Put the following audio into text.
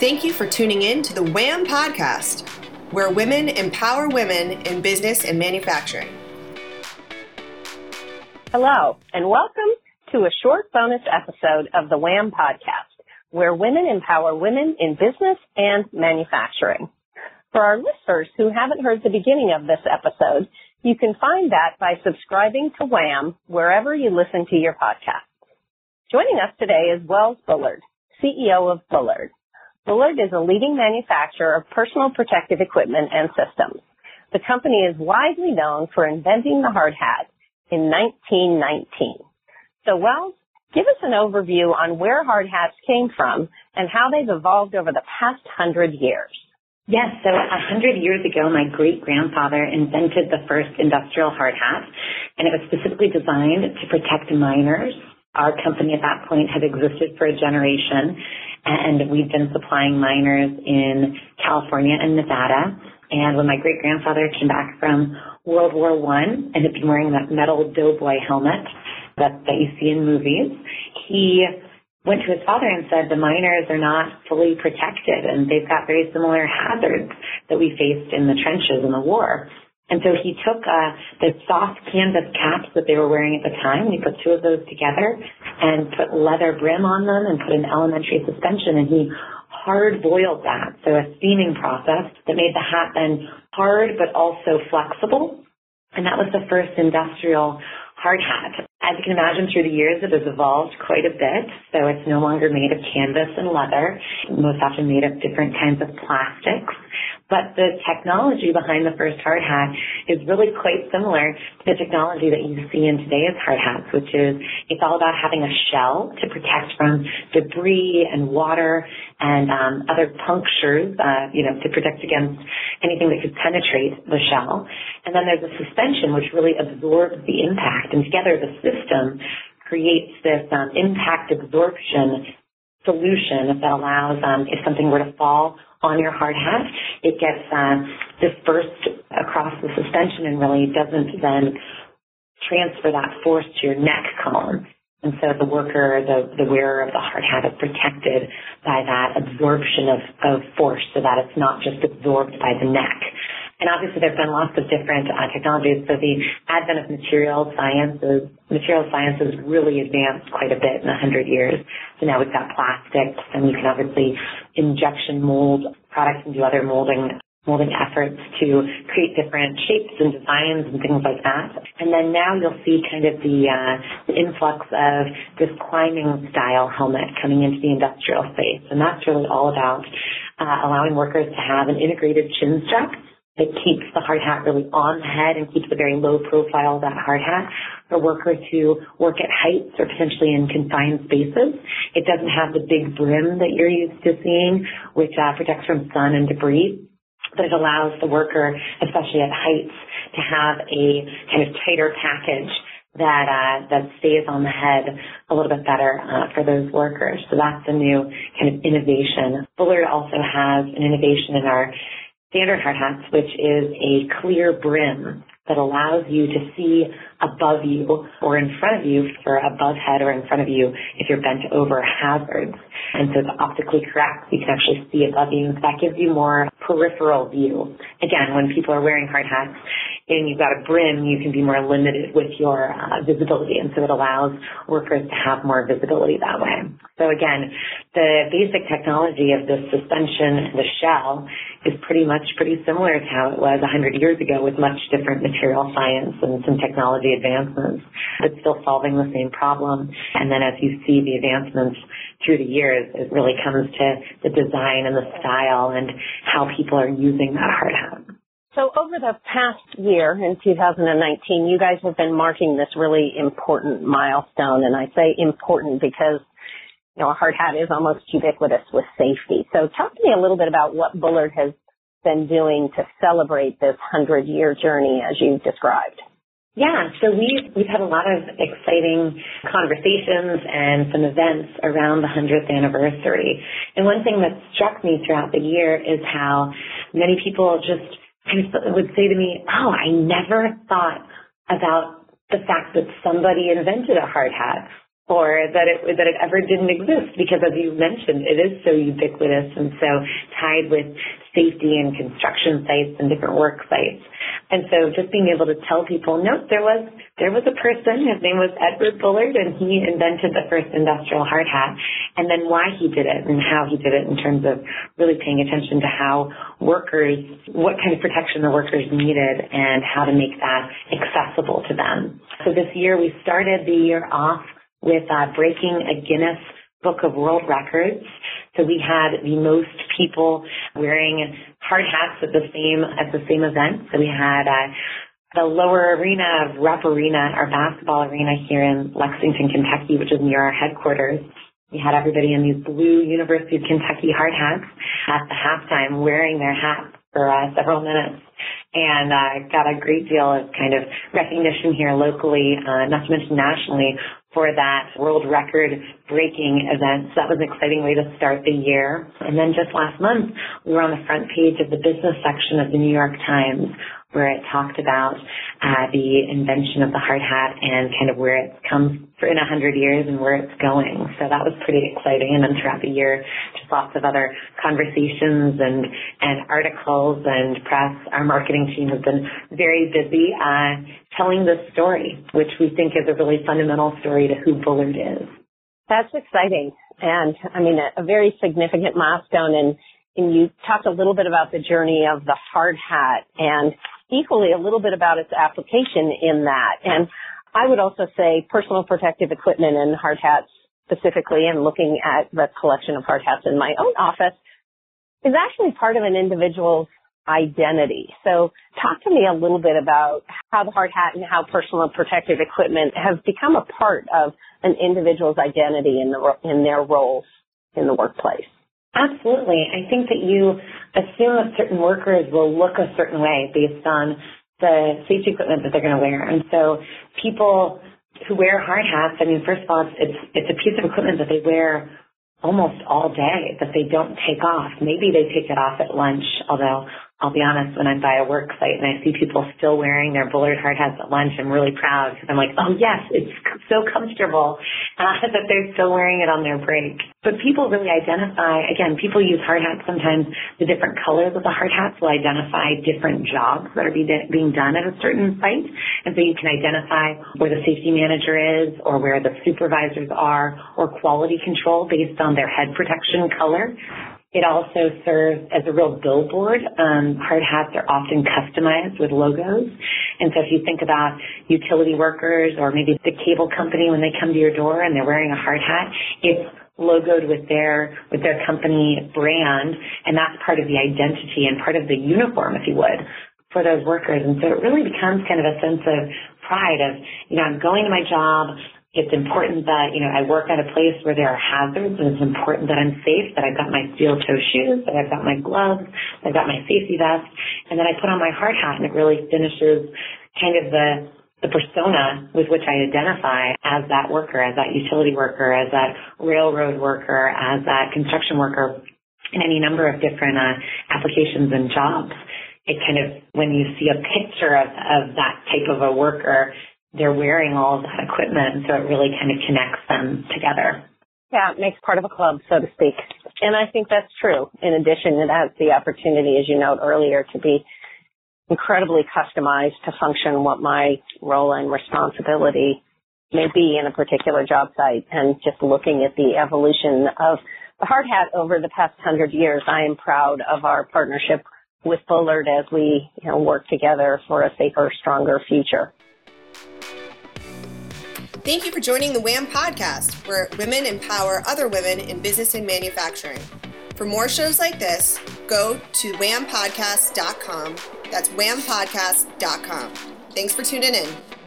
Thank you for tuning in to the WAM podcast, where women empower women in business and manufacturing. Hello, and welcome to a short bonus episode of the WAM podcast, where women empower women in business and manufacturing. For our listeners who haven't heard the beginning of this episode, you can find that by subscribing to WAM wherever you listen to your podcasts. Joining us today is Wells Bullard, CEO of Bullard. Bullard is a leading manufacturer of personal protective equipment and systems. The company is widely known for inventing the hard hat in 1919. So Wells, give us an overview on where hard hats came from and how they've evolved over the past hundred years. Yes, so a hundred years ago, my great grandfather invented the first industrial hard hat, and it was specifically designed to protect miners. Our company at that point had existed for a generation, and we'd been supplying miners in California and Nevada. And when my great grandfather came back from World War One and had been wearing that metal doughboy helmet that, that you see in movies, he went to his father and said the miners are not fully protected and they've got very similar hazards that we faced in the trenches in the war. And so he took uh, the soft canvas caps that they were wearing at the time. He put two of those together and put leather brim on them and put an elementary suspension and he hard boiled that. So a steaming process that made the hat then hard but also flexible. And that was the first industrial hard hat. As you can imagine, through the years, it has evolved quite a bit. So it's no longer made of canvas and leather, most often made of different kinds of plastics. But the technology behind the first hard hat is really quite similar to the technology that you see in today's hard hats, which is it's all about having a shell to protect from debris and water and um, other punctures, uh, you know, to protect against anything that could penetrate the shell. And then there's a suspension which really absorbs the impact, and together the system creates this um, impact absorption solution that allows um, if something were to fall on your hard hat, it gets uh, dispersed across the suspension and really doesn't then transfer that force to your neck column. And so the worker, the, the wearer of the hard hat is protected by that absorption of, of force so that it's not just absorbed by the neck. And obviously there've been lots of different uh, technologies. So the advent of material sciences, material sciences really advanced quite a bit in a hundred years. So now we've got plastics and you can obviously injection mold products and do other molding molding efforts to create different shapes and designs and things like that. And then now you'll see kind of the, uh, the influx of this climbing style helmet coming into the industrial space. And that's really all about uh, allowing workers to have an integrated chin strap it keeps the hard hat really on the head and keeps a very low profile of that hard hat for workers who work at heights or potentially in confined spaces. It doesn't have the big brim that you're used to seeing, which uh, protects from sun and debris but it allows the worker, especially at heights, to have a kind of tighter package that uh, that stays on the head a little bit better uh, for those workers. So that's a new kind of innovation. Bullard also has an innovation in our standard hard hats, which is a clear brim that allows you to see above you or in front of you for above head or in front of you if you're bent over hazards. And so it's optically correct. You can actually see above you. That gives you more peripheral view. Again, when people are wearing hard hats, and you've got a brim, you can be more limited with your uh, visibility. And so it allows workers to have more visibility that way. So again, the basic technology of the suspension the shell is pretty much pretty similar to how it was 100 years ago with much different material science and some technology advancements. but still solving the same problem. And then as you see the advancements through the years, it really comes to the design and the style and how people are using that hard hat. So over the past year in 2019, you guys have been marking this really important milestone, and I say important because you know a hard hat is almost ubiquitous with safety. So talk to me a little bit about what Bullard has been doing to celebrate this hundred-year journey as you've described. Yeah, so we've, we've had a lot of exciting conversations and some events around the 100th anniversary. And one thing that struck me throughout the year is how many people just would say to me, oh, I never thought about the fact that somebody invented a hard hat or that it that it ever didn't exist because as you mentioned it is so ubiquitous and so tied with safety and construction sites and different work sites and so just being able to tell people no there was there was a person his name was Edward Bullard and he invented the first industrial hard hat and then why he did it and how he did it in terms of really paying attention to how workers what kind of protection the workers needed and how to make that accessible to them. So this year we started the year off with uh, breaking a Guinness Book of World Records. So we had the most people wearing hard hats at the same at the same event. So we had uh, the lower arena of Rupp Arena, our basketball arena here in Lexington, Kentucky, which is near our headquarters. We had everybody in these blue University of Kentucky hard hats at the halftime wearing their hats for uh, several minutes and uh, got a great deal of kind of recognition here locally, uh, not to mention nationally, for that world record breaking event. So that was an exciting way to start the year. And then just last month, we were on the front page of the business section of the New York Times where it talked about uh, the invention of the hard hat and kind of where it's come in a hundred years and where it's going. So that was pretty exciting. And then throughout the year, just lots of other conversations and and articles and press. Our marketing team has been very busy uh, telling this story, which we think is a really fundamental story to who Bullard is. That's exciting, and I mean a, a very significant milestone. And and you talked a little bit about the journey of the hard hat and equally a little bit about its application in that. And I would also say personal protective equipment and hard hats specifically and looking at the collection of hard hats in my own office is actually part of an individual's identity. So talk to me a little bit about how the hard hat and how personal protective equipment have become a part of an individual's identity in, the, in their roles in the workplace. Absolutely. I think that you assume that certain workers will look a certain way based on the safety equipment that they're going to wear. And so people who wear hard hats, I mean, first of all, it's, it's a piece of equipment that they wear almost all day that they don't take off. Maybe they take it off at lunch, although I'll be honest, when I'm by a work site and I see people still wearing their Bullard hard hats at lunch, I'm really proud because I'm like, oh yes, it's so comfortable uh, that they're still wearing it on their break. But people really identify, again, people use hard hats sometimes, the different colors of the hard hats will identify different jobs that are be de- being done at a certain site. And so you can identify where the safety manager is or where the supervisors are or quality control based on their head protection color. It also serves as a real billboard. Um, hard hats are often customized with logos. And so if you think about utility workers or maybe the cable company when they come to your door and they're wearing a hard hat, it's logoed with their with their company brand. And that's part of the identity and part of the uniform if you would for those workers. And so it really becomes kind of a sense of pride of you know I'm going to my job. It's important that, you know, I work at a place where there are hazards and it's important that I'm safe, that I've got my steel toe shoes, that I've got my gloves, I've got my safety vest, and then I put on my hard hat and it really finishes kind of the the persona with which I identify as that worker, as that utility worker, as that railroad worker, as that construction worker in any number of different uh, applications and jobs. It kind of, when you see a picture of, of that type of a worker, they're wearing all of that equipment, so it really kind of connects them together. Yeah, it makes part of a club, so to speak. And I think that's true. In addition, it has the opportunity, as you note earlier, to be incredibly customized to function what my role and responsibility may be in a particular job site. And just looking at the evolution of the hard hat over the past hundred years, I am proud of our partnership with Bullard as we you know, work together for a safer, stronger future. Thank you for joining the WAM podcast, where women empower other women in business and manufacturing. For more shows like this, go to wampodcast.com. That's wampodcast.com. Thanks for tuning in.